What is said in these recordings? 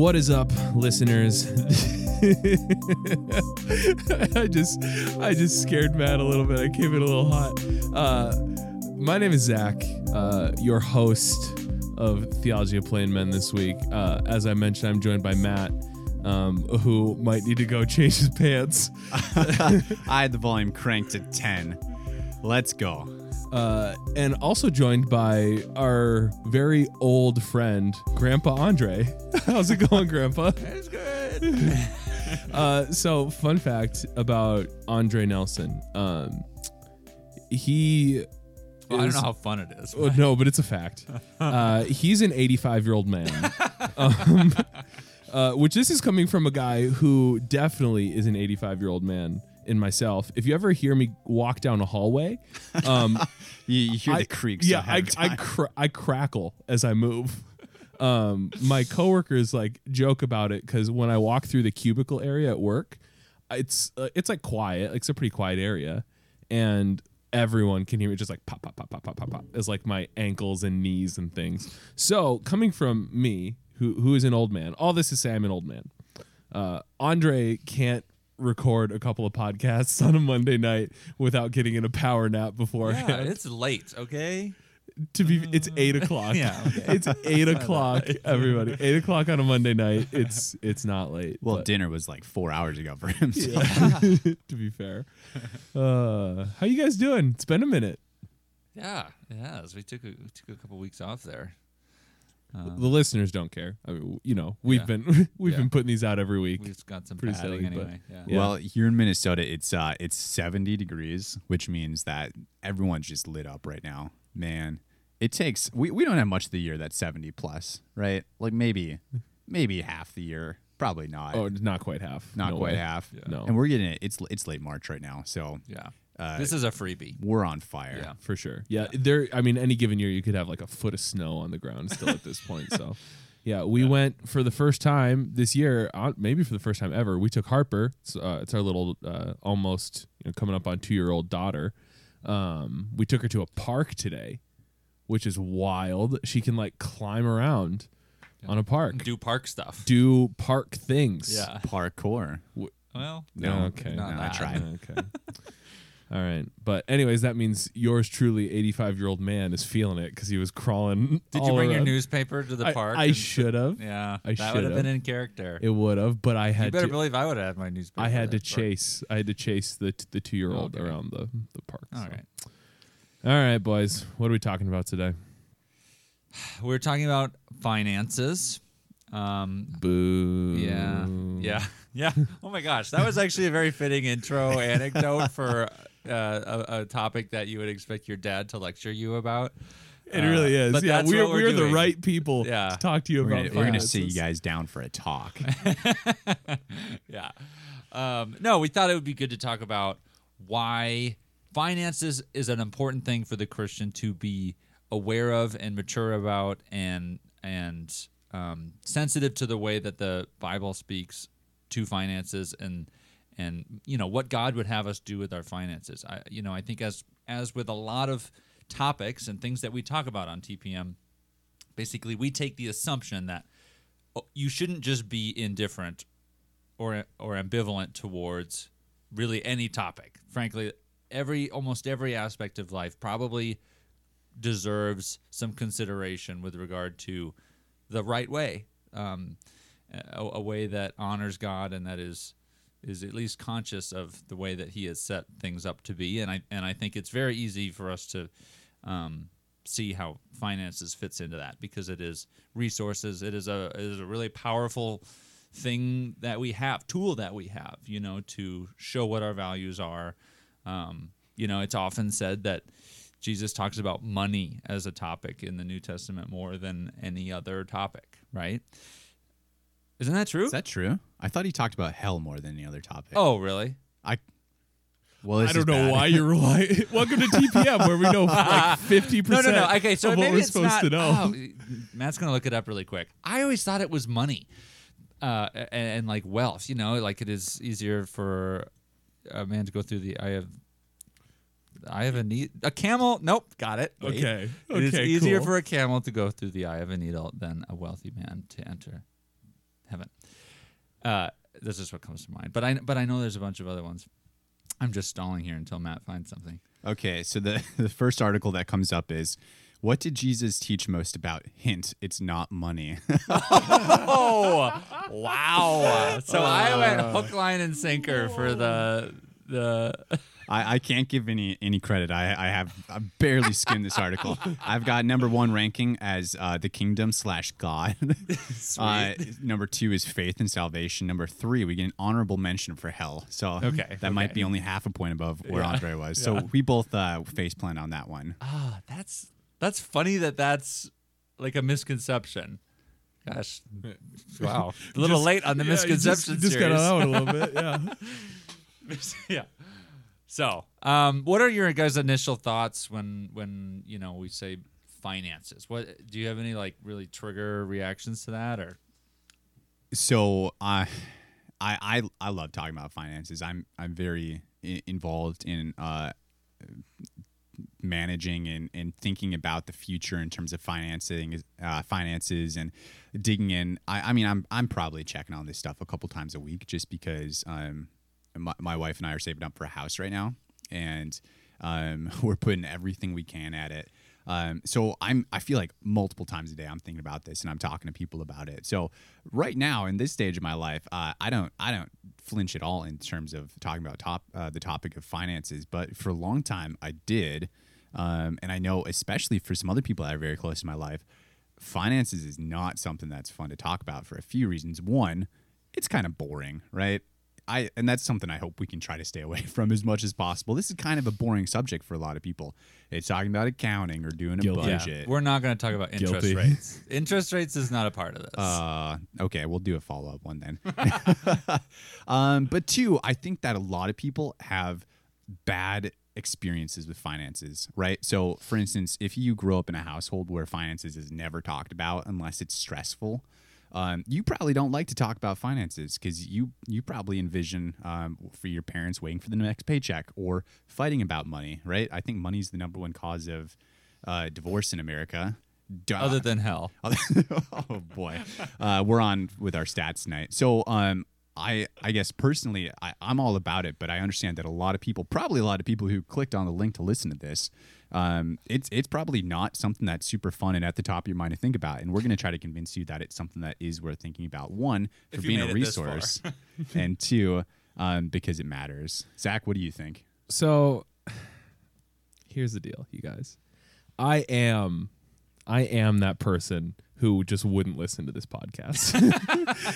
What is up, listeners? I just, I just scared Matt a little bit. I came in a little hot. Uh, my name is Zach, uh, your host of Theology of Plain Men this week. Uh, as I mentioned, I'm joined by Matt, um, who might need to go change his pants. I had the volume cranked to 10. Let's go. Uh, and also joined by our very old friend, Grandpa Andre. How's it going, Grandpa? It's good. Uh, so, fun fact about Andre Nelson. Um, he. Well, I don't is- know how fun it is. Oh, no, but it's a fact. Uh, he's an 85 year old man. Um, uh, which this is coming from a guy who definitely is an 85 year old man in myself. If you ever hear me walk down a hallway, um, You, you hear I- the creaks. Yeah, I I, cr- I crackle as I move. Um, my coworkers like joke about it because when I walk through the cubicle area at work, it's uh, it's like quiet. Like, it's a pretty quiet area, and everyone can hear me just like pop pop pop pop pop pop pop as like my ankles and knees and things. So coming from me, who who is an old man, all this to say I'm an old man. Uh, Andre can't record a couple of podcasts on a Monday night without getting in a power nap beforehand yeah, it's late. Okay. To be it's eight o'clock Yeah, okay. it's eight o'clock everybody eight o'clock on a monday night it's it's not late well, but- dinner was like four hours ago for him. so- to be fair uh how you guys doing it's been a minute Yeah, yeah. So we took a, we took a couple weeks off there. the listeners don't care i mean you know we've Yeah. been we've Yeah. been putting these out every week We've got some Pretty padding silly, but- anyway. Yeah. Yeah. Well, here in Minnesota, it's uh, it's 70 degrees, which means that everyone's just lit up right now. Man, it takes we, we don't have much of the year that's 70 plus, right? Like maybe maybe half the year, probably not, oh not quite half not No quite way. half. No. and we're getting it. It's it's late March right now, so Yeah. uh, this is a freebie. we're on fire. Yeah. for sure yeah, there i mean any given year you could have like a foot of snow on the ground still at this point so yeah we went for the first time this year uh, maybe for the first time ever we took harper it's, uh, it's our little uh, almost you know, coming up on two year old daughter um, we took her to a park today which is wild she can like climb around on a park Do park stuff. do park things Yeah. Parkour. Well, No, okay not no, I tried. okay all right but anyways that means yours truly 85 year old man is feeling it because he was crawling Did you bring your newspaper to the I- park? I, should have. Yeah, I that would have been in character. It would have, but I had. you better to. believe I would have had my newspaper. I had to the park. chase. I had to chase the the two year old Okay. around the the park. All so. right. all right, boys. What are we talking about today? We're talking about finances. Um, Boo. Yeah. Yeah. Yeah. Oh my gosh. That was actually a very fitting intro anecdote for uh, a, a topic that you would expect your dad to lecture you about. It really Uh, is. but yeah, that's we're what we're we're the right people Yeah. to talk to you We're about. gonna, we're gonna sit finances. you guys down for a talk. yeah. Um, no, we thought it would be good to talk about why finances is an important thing for the Christian to be aware of and mature about and and um, sensitive to the way that the Bible speaks to finances and and you know what God would have us do with our finances. I you know I think as as with a lot of topics and things that we talk about on TPM, basically we take the assumption that oh, you shouldn't just be indifferent or or ambivalent towards really any topic. Frankly, every almost every aspect of life probably deserves some consideration with regard to the right way, um, a, a way that honors God and that is is at least conscious of the way that He has set things up to be. And I and I think it's very easy for us to um, see how finances fits into that because it is resources. It is a it is a really powerful thing that we have, tool that we have, you know, to show what our values are. Um, you know, it's often said that Jesus talks about money as a topic in the New Testament more than any other topic, right? Isn't that true? Is that true? I thought he talked about hell more than any other topic. oh, really? I. Well, I don't know bad. why you're relying. Welcome to TPM, where we know like fifty No, percent. no, no. no. Okay, so maybe what we're it's supposed not, to know. oh, Matt's gonna look it up really quick. I always thought it was money, uh, and, and like wealth. You know, like it is easier for a man to go through the eye of. I have a need a camel. Nope, got it. Wait. Okay, It is easier cool. for a camel to go through the eye of a needle than a wealthy man to enter Haven't. Uh, this is what comes to mind. But I but I know there's a bunch of other ones. I'm just stalling here until Matt finds something. Okay, so the the first article that comes up is what did Jesus teach most about? Hint, it's not money. Oh wow! So I went hook, line, and sinker for the the. I, I can't give any any credit. I, I have I barely skimmed this article. I've got number one ranking as uh, the kingdom slash God. uh, number two is faith and salvation. Number three, we get an honorable mention for hell. So Okay, that might be only half a point above where Yeah, Andre was. yeah. So we both uh, face plan on that one. Ah, that's that's funny that that's like a misconception. Gosh, wow, a little Just- late on the yeah, you misconception Just, just got series. out a little bit. Yeah. yeah. So, um, what are your guys' initial thoughts when when you know we say finances? What do you have any like really trigger reactions to that or? so I, I, I, I love talking about finances. I'm, I'm very involved in uh, managing and, and thinking about the future in terms of financing, uh, finances, and digging in. I, I mean, I'm, I'm probably checking on this stuff a couple times a week just because um, my, my wife and I are saving up for a house right now, and um, we're putting everything we can at it. Um, so I'm I feel like multiple times a day I'm thinking about this and I'm talking to people about it. So right now in this stage of my life, uh, I don't I don't flinch at all in terms of talking about top uh, the topic of finances. But for a long time I did, um, and I know especially for some other people that are very close to my life, finances is not something that's fun to talk about for a few reasons. One, it's kind of boring, right? I and that's something I hope we can try to stay away from as much as possible. This is kind of a boring subject for a lot of people. It's talking about accounting or doing a Guilty. Yeah, budget. we're not going to talk about interest Guilty. rates. interest rates is not a part of this. Uh, okay, we'll do a follow up one then. um, but two, I think that a lot of people have bad experiences with finances, right? So, for instance, if you grow up in a household where finances is never talked about unless it's stressful, um, you probably don't like to talk about finances because you you probably envision um, for your parents waiting for the next paycheck or fighting about money, right? I think money is the number one cause of uh, divorce in America. Duh. Other than hell. oh boy, uh, we're on with our stats tonight. So, um, I I guess personally, I, I'm all about it, but I understand that a lot of people, probably a lot of people who clicked on the link to listen to this, um, it's it's probably not something that's super fun and at the top of your mind to think about. And we're going to try to convince you that it's something that is worth thinking about. One, for being a made it this far. resource, and two, um, because it matters. Zach, what do you think? So here's the deal, you guys. I am I am that person who just wouldn't listen to this podcast.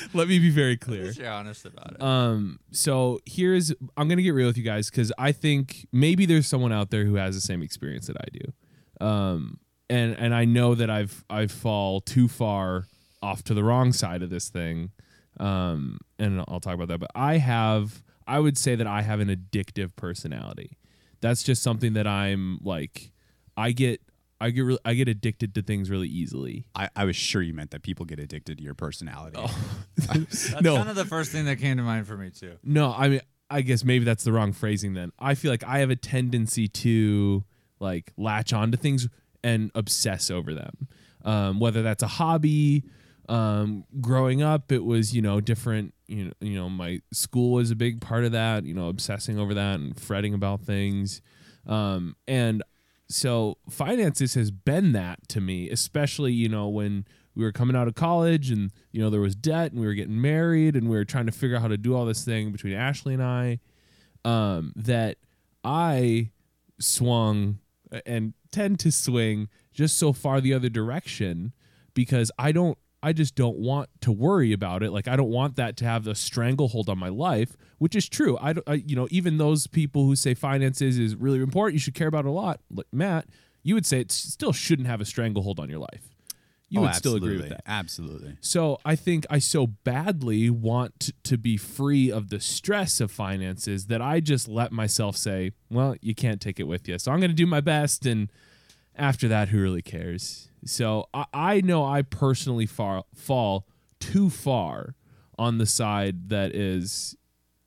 Let me be very clear. You're honest about it. Um, so here's I'm gonna get real with you guys because I think maybe there's someone out there who has the same experience that I do. Um, and and I know that I've I fall too far off to the wrong side of this thing. Um, and I'll talk about that. But I have I would say that I have an addictive personality. That's just something that I'm like I get I get really, I get addicted to things really easily. I, I was sure you meant that people get addicted to your personality. That's no. kind of the first thing that came to mind for me too. No, I mean, I guess maybe that's the wrong phrasing then. I feel like I have a tendency to like latch onto things and obsess over them. Um, whether that's a hobby, um, growing up, it was, you know, different, you know, you know, my school was a big part of that, you know, obsessing over that and fretting about things. Um, and so finances has been that to me, especially, you know, when we were coming out of college and, you know, there was debt and we were getting married and we were trying to figure out how to do all this thing between Ashley and I, um, that I swung and tend to swing just so far the other direction because I don't I just don't want to worry about it. Like I don't want that to have a stranglehold on my life, which is true. I, I you know even those people who say finances is really important, you should care about it a lot. Like Matt, you would say it still shouldn't have a stranglehold on your life. You Oh, would still agree with that. Absolutely. So I think I so badly want to be free of the stress of finances that I just let myself say, well, you can't take it with you. So I'm going to do my best. And after that, who really cares? So I, I know I personally far, fall too far on the side that is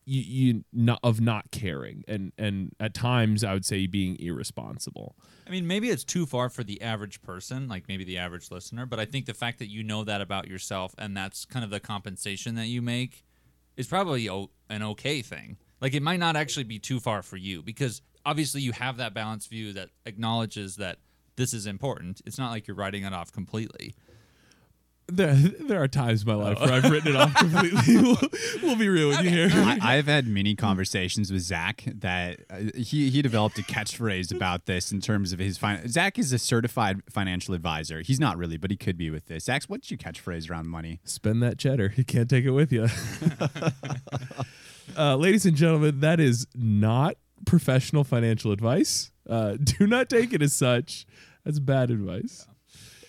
you, you not of not caring and and at times I would say being irresponsible. I mean, maybe it's too far for the average person, like maybe the average listener, but I think the fact that you know that about yourself and that's kind of the compensation that you make is probably o- an okay thing. Like it might not actually be too far for you because obviously you have that balanced view that acknowledges that this is important. It's not like you're writing it off completely. There, there are times in my life where I've written it off completely. we'll, we'll be real with you here. I, I've had many conversations with Zach that uh, he he developed a catchphrase about this in terms of his fin- Zach is a certified financial advisor. He's not really, but he could be with this. Zach, what's your catchphrase around money? Spend that cheddar. You can't take it with you. uh, ladies and gentlemen, that is not professional financial advice. Uh, do not take it as such. That's bad advice.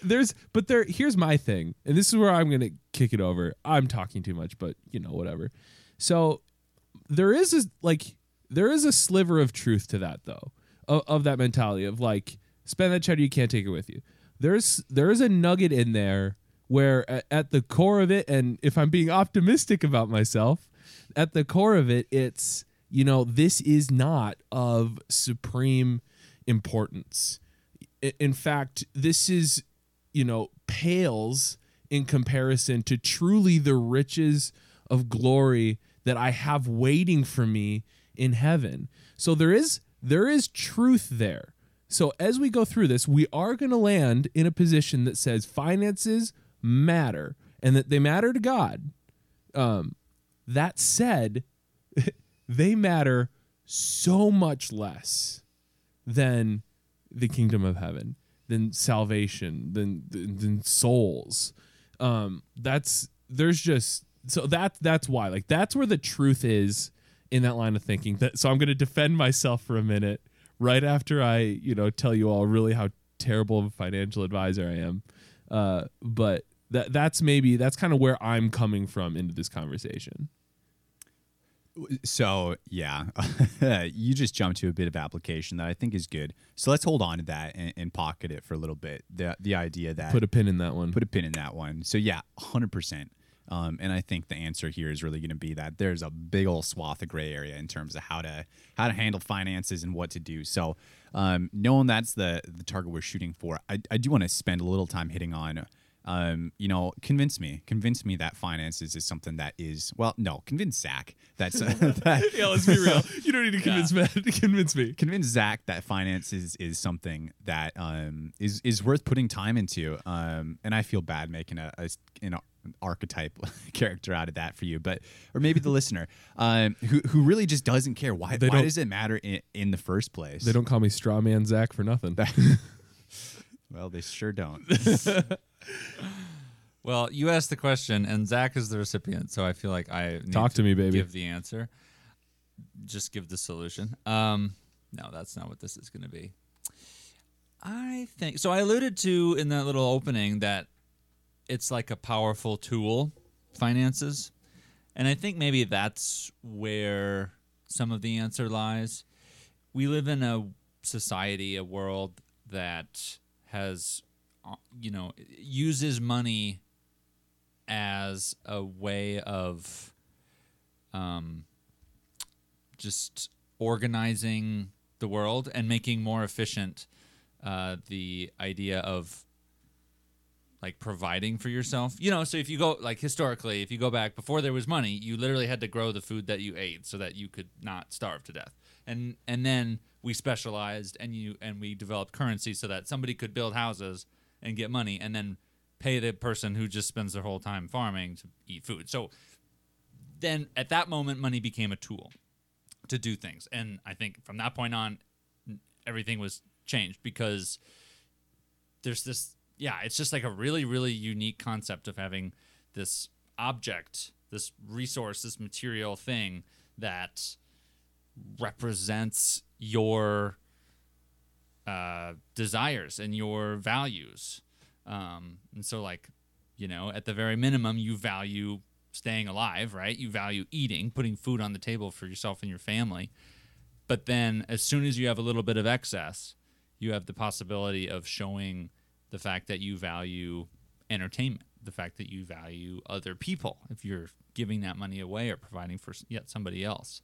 There's, but there. Here's my thing, and this is where I'm gonna kick it over. I'm talking too much, but you know, whatever. So there is a like there is a sliver of truth to that though of, of that mentality of like spend that cheddar you can't take it with you there's there is a nugget in there where at, at the core of it and if i'm being optimistic about myself at the core of it it's you know this is not of supreme importance in fact this is you know pales in comparison to truly the riches of glory that I have waiting for me in heaven. So there is there is truth there. So as we go through this, we are going to land in a position that says finances matter and that they matter to God. Um, that said, they matter so much less than the kingdom of heaven, then salvation, then than souls. Um, that's there's just so that that's why like that's where the truth is in that line of thinking. That so I'm going to defend myself for a minute right after I you know tell you all really how terrible of a financial advisor I am. Uh, but that that's maybe that's kind of where I'm coming from into this conversation. So yeah, you just jumped to a bit of application that I think is good. So let's hold on to that and, and pocket it for a little bit. The the idea that Put a pin in that one. put a pin in that one. So yeah, hundred percent. Um, and I think the answer here is really going to be that there's a big old swath of gray area in terms of how to how to handle finances and what to do. So um, knowing that's the the target we're shooting for, I, I do want to spend a little time hitting on. Um, you know, convince me, convince me that finances is something that is well, no, convince Zach that's that, yeah, let's be real. You don't need to convince me. convince me. convince Zach that finances is something that um, is is worth putting time into. Um, and I feel bad making a, a you know an archetype character out of that for you, but or maybe the listener um, who who really just doesn't care why They why does it matter in, in the first place? They don't call me straw man Zach for nothing. Well, they sure don't. Well, you asked the question, and Zach is the recipient, so I feel like I need Talk to me, baby. Give the answer. Just give the solution. Um, no, that's not what this is going to be. I think so. I alluded to in that little opening that it's like a powerful tool, finances, and I think maybe that's where some of the answer lies. We live in a society, a world that has, you know, uses money as a way of um, just organizing the world and making more efficient uh, the idea of like providing for yourself. You know, so if you go like historically, if you go back before there was money, you literally had to grow the food that you ate so that you could not starve to death. And and then we specialized and you and we developed currency so that somebody could build houses and get money and then pay the person who just spends their whole time farming to eat food. So then at that moment money became a tool to do things. And I think from that point on everything was changed because there's this yeah, it's just like a really really unique concept of having this object, this resource, this material thing that represents your uh, desires and your values. Um, and so, like, you know, at the very minimum, you value staying alive, right? You value eating, putting food on the table for yourself and your family. But then, as soon as you have a little bit of excess, you have the possibility of showing the fact that you value entertainment the fact that you value other people if you're giving that money away or providing for yet somebody else.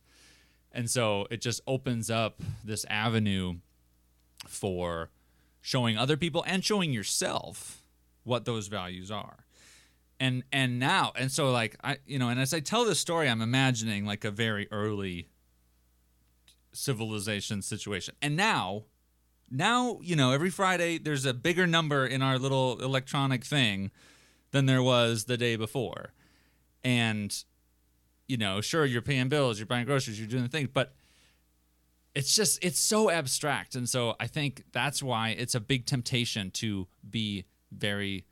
And so it just opens up this avenue for showing other people and showing yourself what those values are. And and now and so like I you know and as I tell this story I'm imagining like a very early civilization situation. And now now, you know, every Friday there's a bigger number in our little electronic thing than there was the day before. And you know, sure you're paying bills, you're buying groceries, you're doing the things, but it's just it's so abstract. And so I think that's why it's a big temptation to be very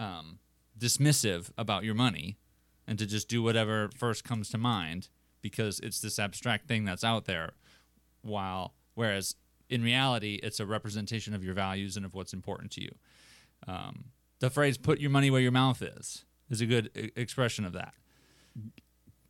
um dismissive about your money and to just do whatever first comes to mind because it's this abstract thing that's out there while whereas in reality it's a representation of your values and of what's important to you um, the phrase put your money where your mouth is is a good e- expression of that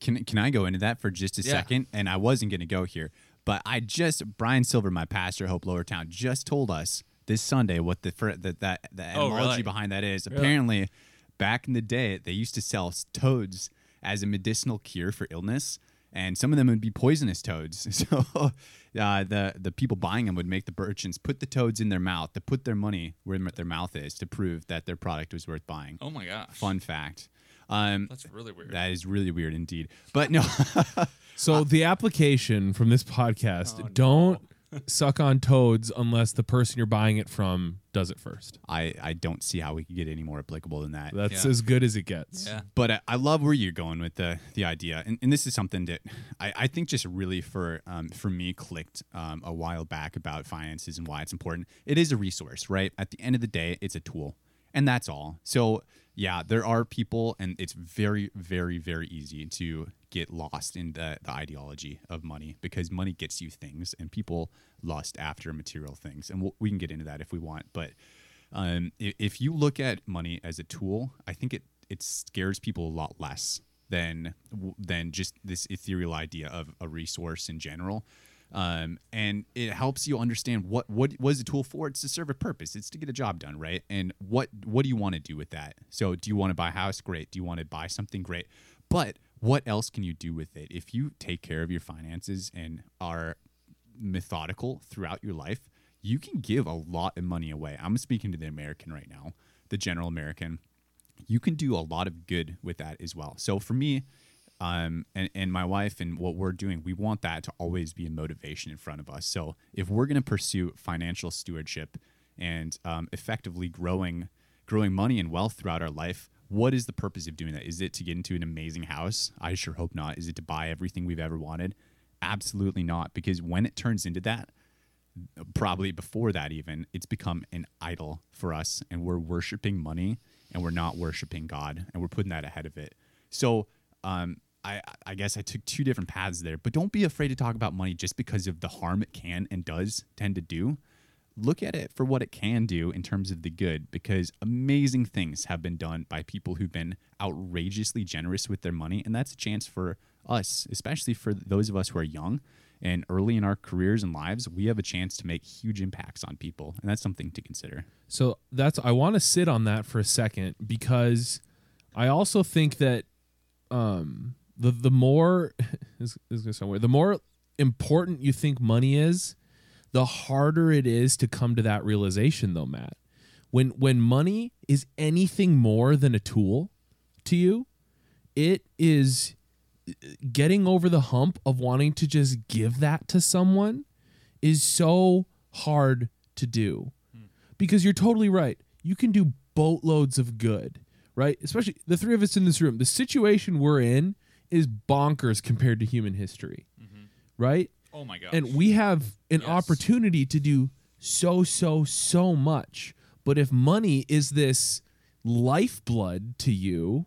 Can can I go into that for just a Yeah. second? And I wasn't going to go here, but I just Brian Silver, my pastor, Hope Lowertown, just told us this Sunday what the fr- that that the Oh, etymology really? behind that is. Apparently, back in the day, they used to sell toads as a medicinal cure for illness. And some of them would be poisonous toads. So uh, the the people buying them would make the merchants put the toads in their mouth to put their money where their mouth is to prove that their product was worth buying. oh my gosh Fun fact. Um, that's really weird that is really weird indeed. But no, So the application from this podcast: don't suck on toads unless the person you're buying it from does it first. I, I don't see how we could get any more applicable than that. That's Yeah. as good as it gets. yeah But I, I love where you're going with the the idea, and, and this is something that I, I think just really for um, for me clicked um, a while back about finances and why it's important. It is a resource, right? At the end of the day, it's a tool, and that's all. So yeah, there are people, and it's very very very easy to get lost in the the ideology of money because money gets you things, and people lust after material things, and we'll, we can get into that if we want, but. Um, if you look at money as a tool, I think it it scares people a lot less than than just this ethereal idea of a resource in general. Um, and it helps you understand what what was the tool for? It's to serve a purpose. It's to get a job done, right? And what what do you want to do with that? So, do you want to buy a house? Great. Do you want to buy something? Great. But what else can you do with it? If you take care of your finances and are methodical throughout your life, you can give a lot of money away. I'm speaking to the American right now, the general American. You can do a lot of good with that as well. So for me, um, and, and my wife and what we're doing, we want that to always be a motivation in front of us. So if we're going to pursue financial stewardship and um, effectively growing growing money and wealth throughout our life, what is the purpose of doing that? Is it to get into an amazing house? I sure hope not. Is it to buy everything we've ever wanted? Absolutely not. Because when it turns into that, probably before that even it's become an idol for us and we're worshiping money and we're not worshiping god and we're putting that ahead of it so um, I, I guess I took two different paths there, but don't be afraid to talk about money just because of the harm it can and does tend to do. Look at it for what it can do in terms of the good, because amazing things have been done by people who've been outrageously generous with their money. And that's a chance for us, especially for those of us who are young and early in our careers and lives, we have a chance to make huge impacts on people. And that's something to consider. So that's I want to sit on that for a second because I also think that um the the more this, this is sound weird, the more important you think money is, the harder it is to come to that realization though, Matt. When when money is anything more than a tool to you, it is uh, getting over the hump of wanting to just give that to someone is so hard to do hmm. because you're totally right. You can do boatloads of good, right? Especially the three of us in this room. The situation we're in is bonkers compared to human history, right? Oh my god! And we have an Yes. opportunity to do so, so, so much. But if money is this lifeblood to you,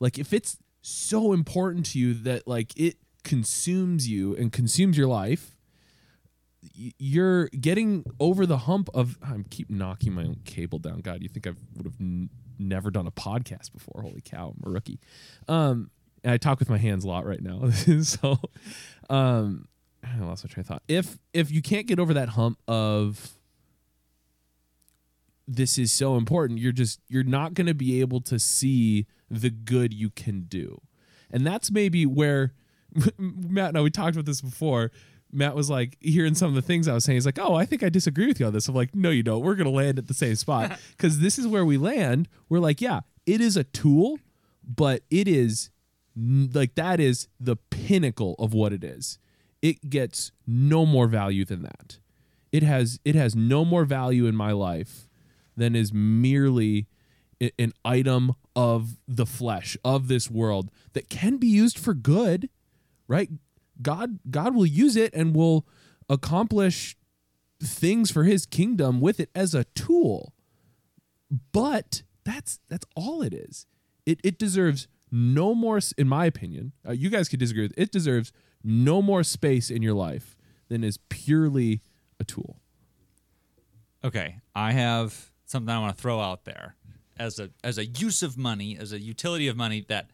like if it's so important to you that like it consumes you and consumes your life, you're getting over the hump of I'm keep knocking my own cable down. God, you think I would have n- never done a podcast before? Holy cow, I'm a rookie. Um, and I talk with my hands a lot right now, so um, I lost my train of thought. If if you can't get over that hump of this is so important. You're just you're not going to be able to see the good you can do. And that's maybe where Matt and I we talked about this before. Matt was like hearing some of the things I was saying. He's like, "Oh, I think I disagree with you on this." I'm like, "No, you don't. We're going to land at the same spot because this is where we land. We're like, yeah, it is a tool, but it is like that is the pinnacle of what it is. It gets no more value than that. It has it has no more value in my life than is merely an item of the flesh of this world that can be used for good, right? God God will use it and will accomplish things for his kingdom with it as a tool. But that's that's all it is. It it deserves no more in my opinion. Uh, you guys could disagree with it deserves no more space in your life than is purely a tool. Okay, I have something I want to throw out there as a as a use of money, as a utility of money that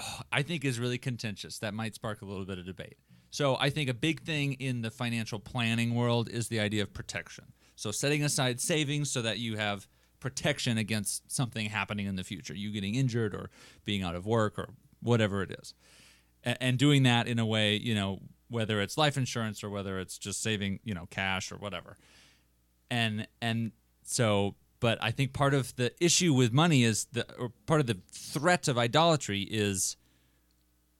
oh, I think is really contentious. That might spark a little bit of debate. So I think a big thing in the financial planning world is the idea of protection. So setting aside savings so that you have protection against something happening in the future, you getting injured or being out of work or whatever it is. And doing that in a way, you know, whether it's life insurance or whether it's just saving, you know, cash or whatever and and so but i think part of the issue with money is the or part of the threat of idolatry is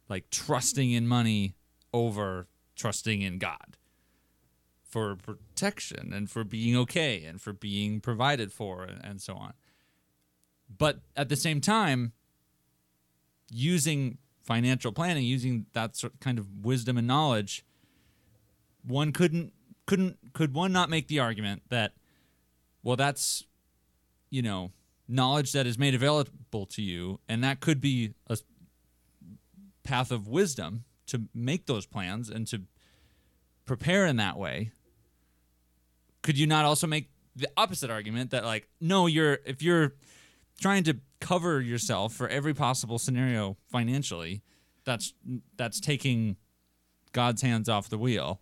like trusting in money over trusting in god for protection and for being okay and for being provided for and, so on. But at the same time using financial planning using that sort kind of wisdom and knowledge one couldn't couldn't could one not make the argument that well that's you know knowledge that is made available to you and that could be a path of wisdom to make those plans and to prepare in that way could you not also make the opposite argument that like no you're if you're trying to cover yourself for every possible scenario financially that's that's taking god's hands off the wheel.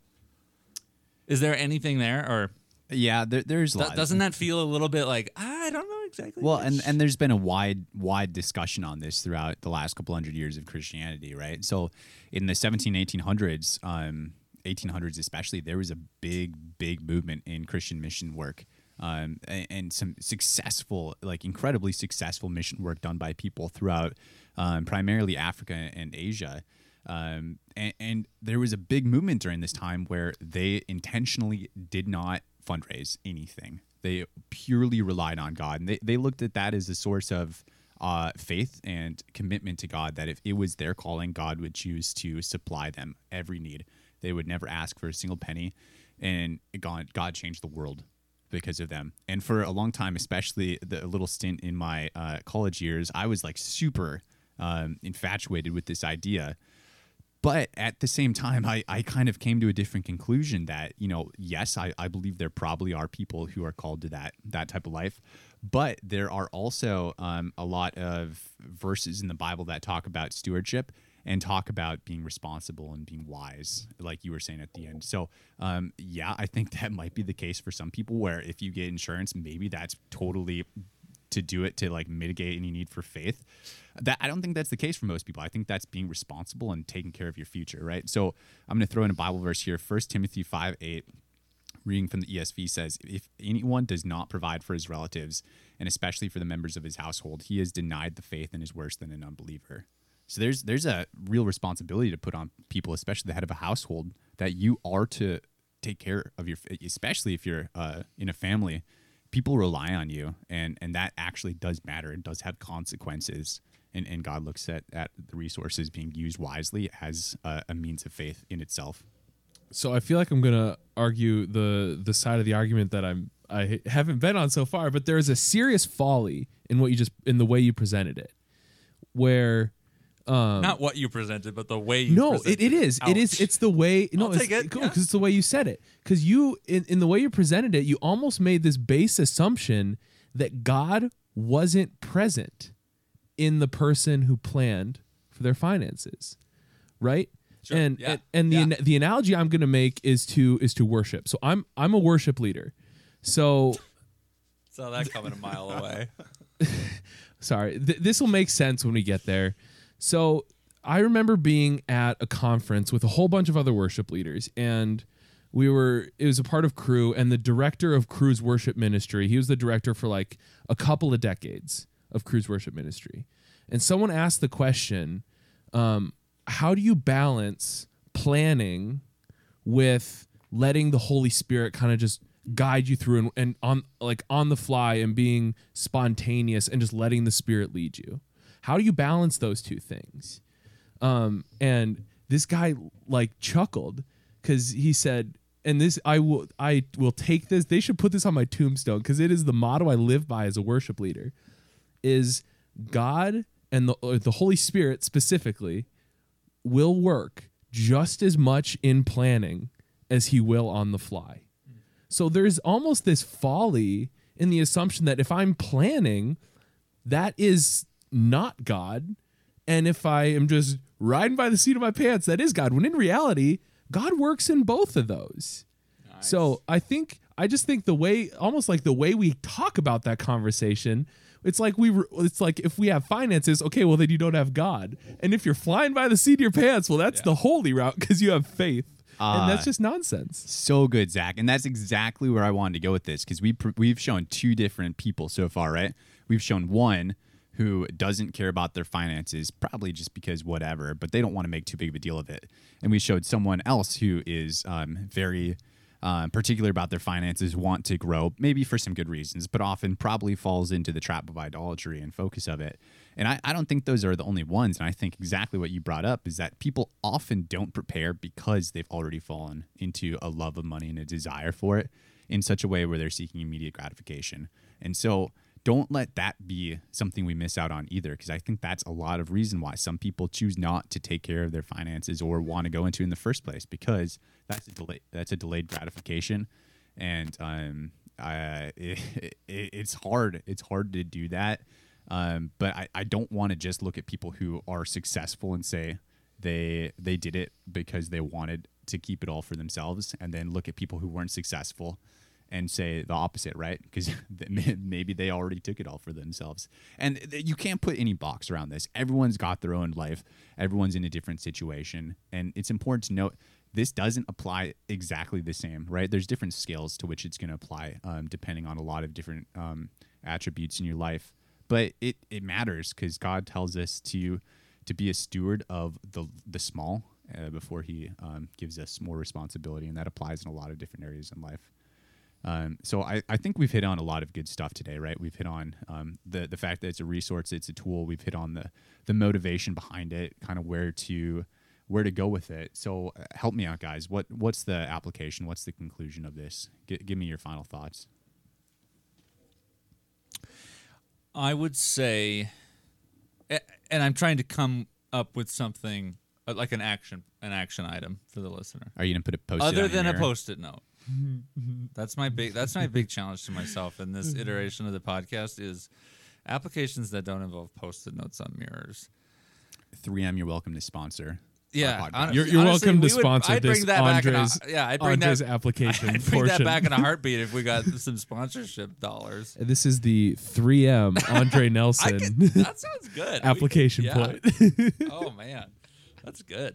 Is there anything there or? Yeah, there, there's th- doesn't that feel a little bit like i don't know exactly Well, and and there's been a wide wide discussion on this throughout the last couple hundred years of Christianity, right? So, in the 17 1800s, um, 1800s especially, there was a big big movement in Christian mission work. Um, and, and some successful, like incredibly successful mission work done by people throughout um, primarily Africa and Asia. Um, and, and there was a big movement during this time where they intentionally did not fundraise anything. They purely relied on God. And they, they looked at that as a source of uh, faith and commitment to God, that if it was their calling, God would choose to supply them every need. They would never ask for a single penny. And God, God changed the world because of them. And for a long time, especially the little stint in my uh, college years, I was like super um, infatuated with this idea but at the same time I, I kind of came to a different conclusion that you know yes I, I believe there probably are people who are called to that that type of life but there are also um, a lot of verses in the bible that talk about stewardship and talk about being responsible and being wise like you were saying at the end so um, yeah i think that might be the case for some people where if you get insurance maybe that's totally to do it to like mitigate any need for faith. That I don't think that's the case for most people. I think that's being responsible and taking care of your future, right? So I'm going to throw in a Bible verse here. First Timothy 5 8, reading from the ESV says, If anyone does not provide for his relatives, and especially for the members of his household, he has denied the faith and is worse than an unbeliever. So there's there's a real responsibility to put on people, especially the head of a household, that you are to take care of your, especially if you're uh, in a family people rely on you and and that actually does matter. It does have consequences. And, and god looks at, at the resources being used wisely as a, a means of faith in itself. So I feel like I'm gonna argue the the side of the argument that I'm I haven't been on so far, but there is a serious folly in what you just in the way you presented it, where um, not what you presented but the way you no, it, it is. It is. Ouch. It's the way. No, I'll it's take it, cool yeah. because it's the way you said it. Because you, in, in the way you presented it, you almost made this base assumption that God wasn't present in the person who planned for their finances, right? Sure, And yeah, and, and the yeah. an- the analogy I'm going to make is to is to worship. So I'm I'm a worship leader. So Saw that coming a mile away. sorry th- this will make sense when we get there so i remember being at a conference with a whole bunch of other worship leaders and we were it was a part of Cru and the director of Cru's worship ministry he was the director for like a couple of decades of Cru's worship ministry. And someone asked the question um, how do you balance planning with letting the holy spirit kind of just guide you through and, and on like on the fly and being spontaneous and just letting the spirit lead you how do you balance those two things? Um and this guy like chuckled because he said and this i will i will take this they should put this on my tombstone because it is the motto i live by as a worship leader is god and the, the holy spirit specifically will work just as much in planning as he will on the fly. So there's almost this folly in the assumption that if I'm planning, that is not God. And if I am just riding by the seat of my pants, that is God. When in reality, God works in both of those. So I think, I just think the way, almost like the way we talk about that conversation, it's like we, it's like if we have finances, okay, well then you don't have God. And if you're flying by the seat of your pants, well that's the holy route because you have faith. and that's Uh, just nonsense. So good, Zach, and that's exactly where I wanted to go with this because we pr- we've shown two different people so far, right? We've shown one who doesn't care about their finances, probably just because whatever, but they don't want to make too big of a deal of it, and we showed someone else who is um, very um, particular about their finances, want to grow, maybe for some good reasons, but often probably falls into the trap of idolatry and focus of it. And I, I don't think those are the only ones. And I think exactly what you brought up is that people often don't prepare because they've already fallen into a love of money and a desire for it in such a way where they're seeking immediate gratification. And so don't let that be something we miss out on either because i think that's a lot of reason why some people choose not to take care of their finances or want to go into in the first place because that's a delay that's a delayed gratification. And um uh, it, it, it's hard it's hard to do that. Um but i, I don't want to just look at people who are successful and say they they did it because they wanted to keep it all for themselves and then look at people who weren't successful and say the opposite, right? Because maybe they already took it all for themselves. And you can't put any box around this. Everyone's got their own life, everyone's in a different situation. And it's important to note this doesn't apply exactly the same, right? There's different scales to which it's going to apply um, depending on a lot of different um, attributes in your life. But it, it matters because God tells us to to be a steward of the the small uh, before He um, gives us more responsibility, and that applies in a lot of different areas in life. Um, so I, I think we've hit on a lot of good stuff today, right? We've hit on um, the the fact that it's a resource, it's a tool. We've hit on the the motivation behind it, kind of where to where to go with it. So uh, help me out, guys. What what's the application? What's the conclusion of this? G- give me your final thoughts. I would say, and I'm trying to come up with something uh, like an action, an action item for the listener, Are you gonna put a post other than a post-it note. That's my big. That's my big challenge to myself in this Mm-hmm. iteration of the podcast is applications that don't involve post-it notes on mirrors. 3M, you're welcome to sponsor. Yeah. You're, you're honestly, welcome to would- sponsor I'd bring this that back a- yeah, I'd bring Andres that- application I'd bring portion. that back in a heartbeat if we got some sponsorship dollars. This is the 3M Andre Nelson could, that sounds good. Application could- yeah. point. oh man, that's good.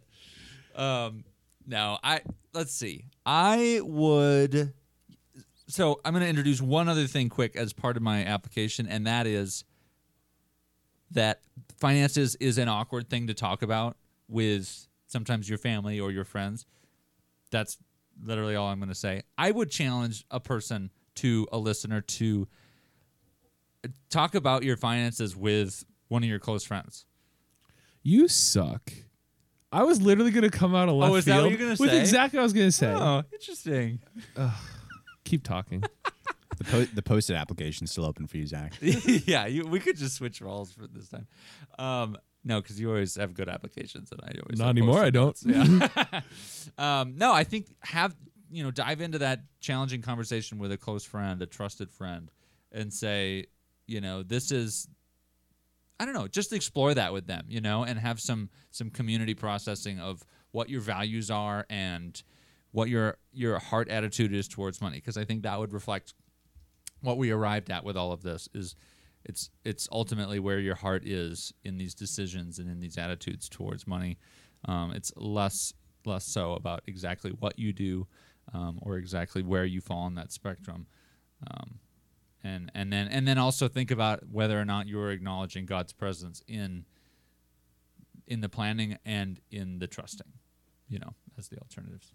Um, no, I let's see. I would. So I'm going to introduce one other thing quick as part of my application, and that is that finances is an awkward thing to talk about with sometimes your family or your friends. That's literally all I'm going to say. I would challenge a person to a listener to talk about your finances with one of your close friends. you suck. I was literally going to come out of left Oh, is that field what you're gonna with say? exactly what I was going to say. Oh, interesting. Keep talking. The, po- the posted application's still open for you, Zach. yeah, you, we could just switch roles for this time. Um, no, because you always have good applications, and I always Not have anymore, I post-it don't. Yeah. um, no, I think have you know dive into that challenging conversation with a close friend, a trusted friend, and say, you know, this is. I don't know. Just explore that with them, you know, and have some some community processing of what your values are and what your your heart attitude is towards money, because I think that would reflect what we arrived at with all of this is it's it's ultimately where your heart is in these decisions and in these attitudes towards money. Um, it's less less so about exactly what you do um, or exactly where you fall on that spectrum. Um, and and then and then also think about whether or not you're acknowledging God's presence in in the planning and in the trusting, you know, as the alternatives.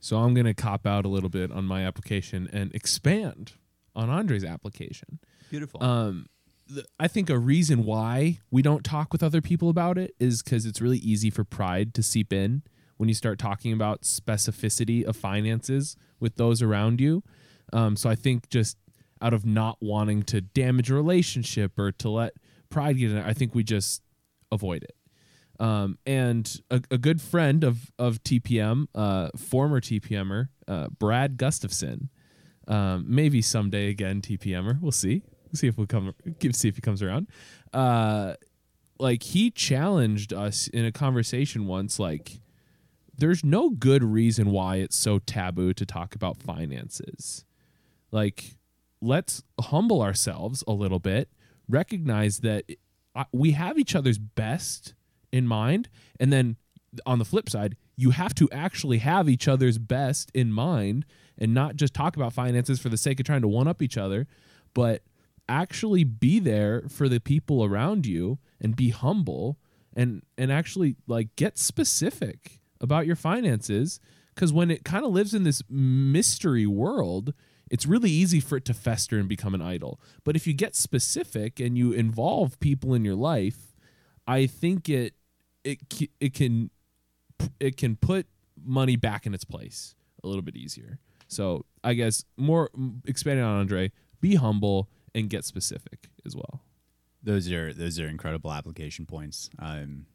So I'm going to cop out a little bit on my application and expand on Andre's application. Beautiful. Um, th- I think a reason why we don't talk with other people about it is because it's really easy for pride to seep in when you start talking about specificity of finances with those around you. Um, so I think just out of not wanting to damage a relationship or to let pride get in it, I think we just avoid it. Um, and a, a good friend of of TPM, uh, former TPMer, uh, Brad Gustafson, um, maybe someday again TPMer. We'll see. We'll see if we come. See if he comes around. Uh, like he challenged us in a conversation once. Like, there's no good reason why it's so taboo to talk about finances. Like, let's humble ourselves a little bit. Recognize that we have each other's best in mind, and then on the flip side, you have to actually have each other's best in mind and not just talk about finances for the sake of trying to one up each other, but actually be there for the people around you and be humble and and actually like get specific about your finances cuz when it kind of lives in this mystery world it's really easy for it to fester and become an idol but if you get specific and you involve people in your life i think it it it can it can put money back in its place a little bit easier. So I guess more expanding on Andre, be humble and get specific as well. Those are those are incredible application points. Um,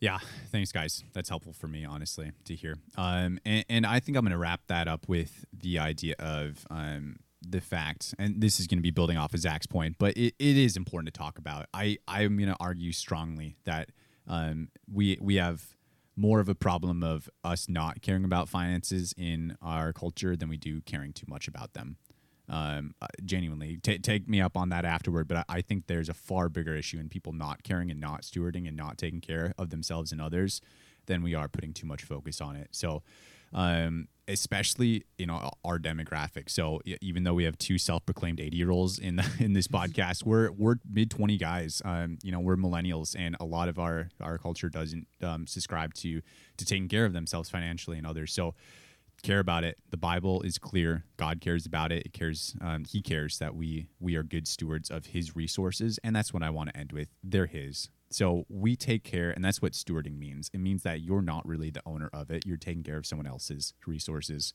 yeah, thanks, guys. That's helpful for me, honestly, to hear. Um, and, and I think I'm going to wrap that up with the idea of um, the fact, and this is going to be building off of Zach's point, but it, it is important to talk about. I I'm going to argue strongly that um, we we have more of a problem of us not caring about finances in our culture than we do caring too much about them. Um, uh, genuinely, ta take me up on that afterward. But I, I think there's a far bigger issue in people not caring and not stewarding and not taking care of themselves and others than we are putting too much focus on it. So, um, especially you know our demographic. So even though we have two self-proclaimed 80 year olds in in this podcast, we're we're mid 20 guys. Um, you know we're millennials, and a lot of our our culture doesn't um, subscribe to to taking care of themselves financially and others. So care about it. The Bible is clear. God cares about it. It cares. Um, he cares that we we are good stewards of His resources, and that's what I want to end with. They're His. So we take care, and that's what stewarding means. It means that you're not really the owner of it. You're taking care of someone else's resources.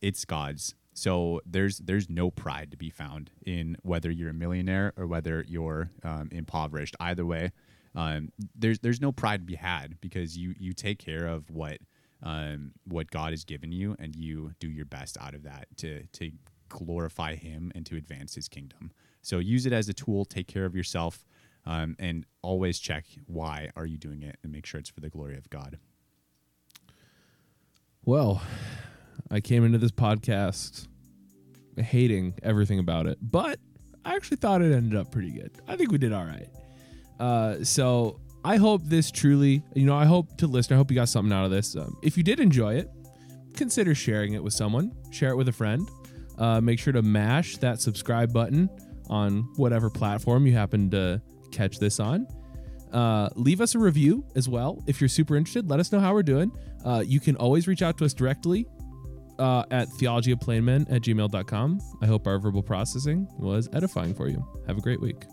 It's God's. So there's there's no pride to be found in whether you're a millionaire or whether you're um, impoverished. Either way, um, there's there's no pride to be had because you you take care of what um, what God has given you, and you do your best out of that to to glorify Him and to advance His kingdom. So use it as a tool. Take care of yourself, um, and always check why are you doing it, and make sure it's for the glory of God. Well, I came into this podcast hating everything about it, but I actually thought it ended up pretty good. I think we did all right. Uh, so I hope this truly, you know, I hope to listen. I hope you got something out of this. Um, if you did enjoy it, consider sharing it with someone. Share it with a friend. Uh, make sure to mash that subscribe button on whatever platform you happen to catch this on. Uh, leave us a review as well if you're super interested. Let us know how we're doing. Uh, you can always reach out to us directly uh, at theologyofplainmen at gmail.com. I hope our verbal processing was edifying for you. Have a great week.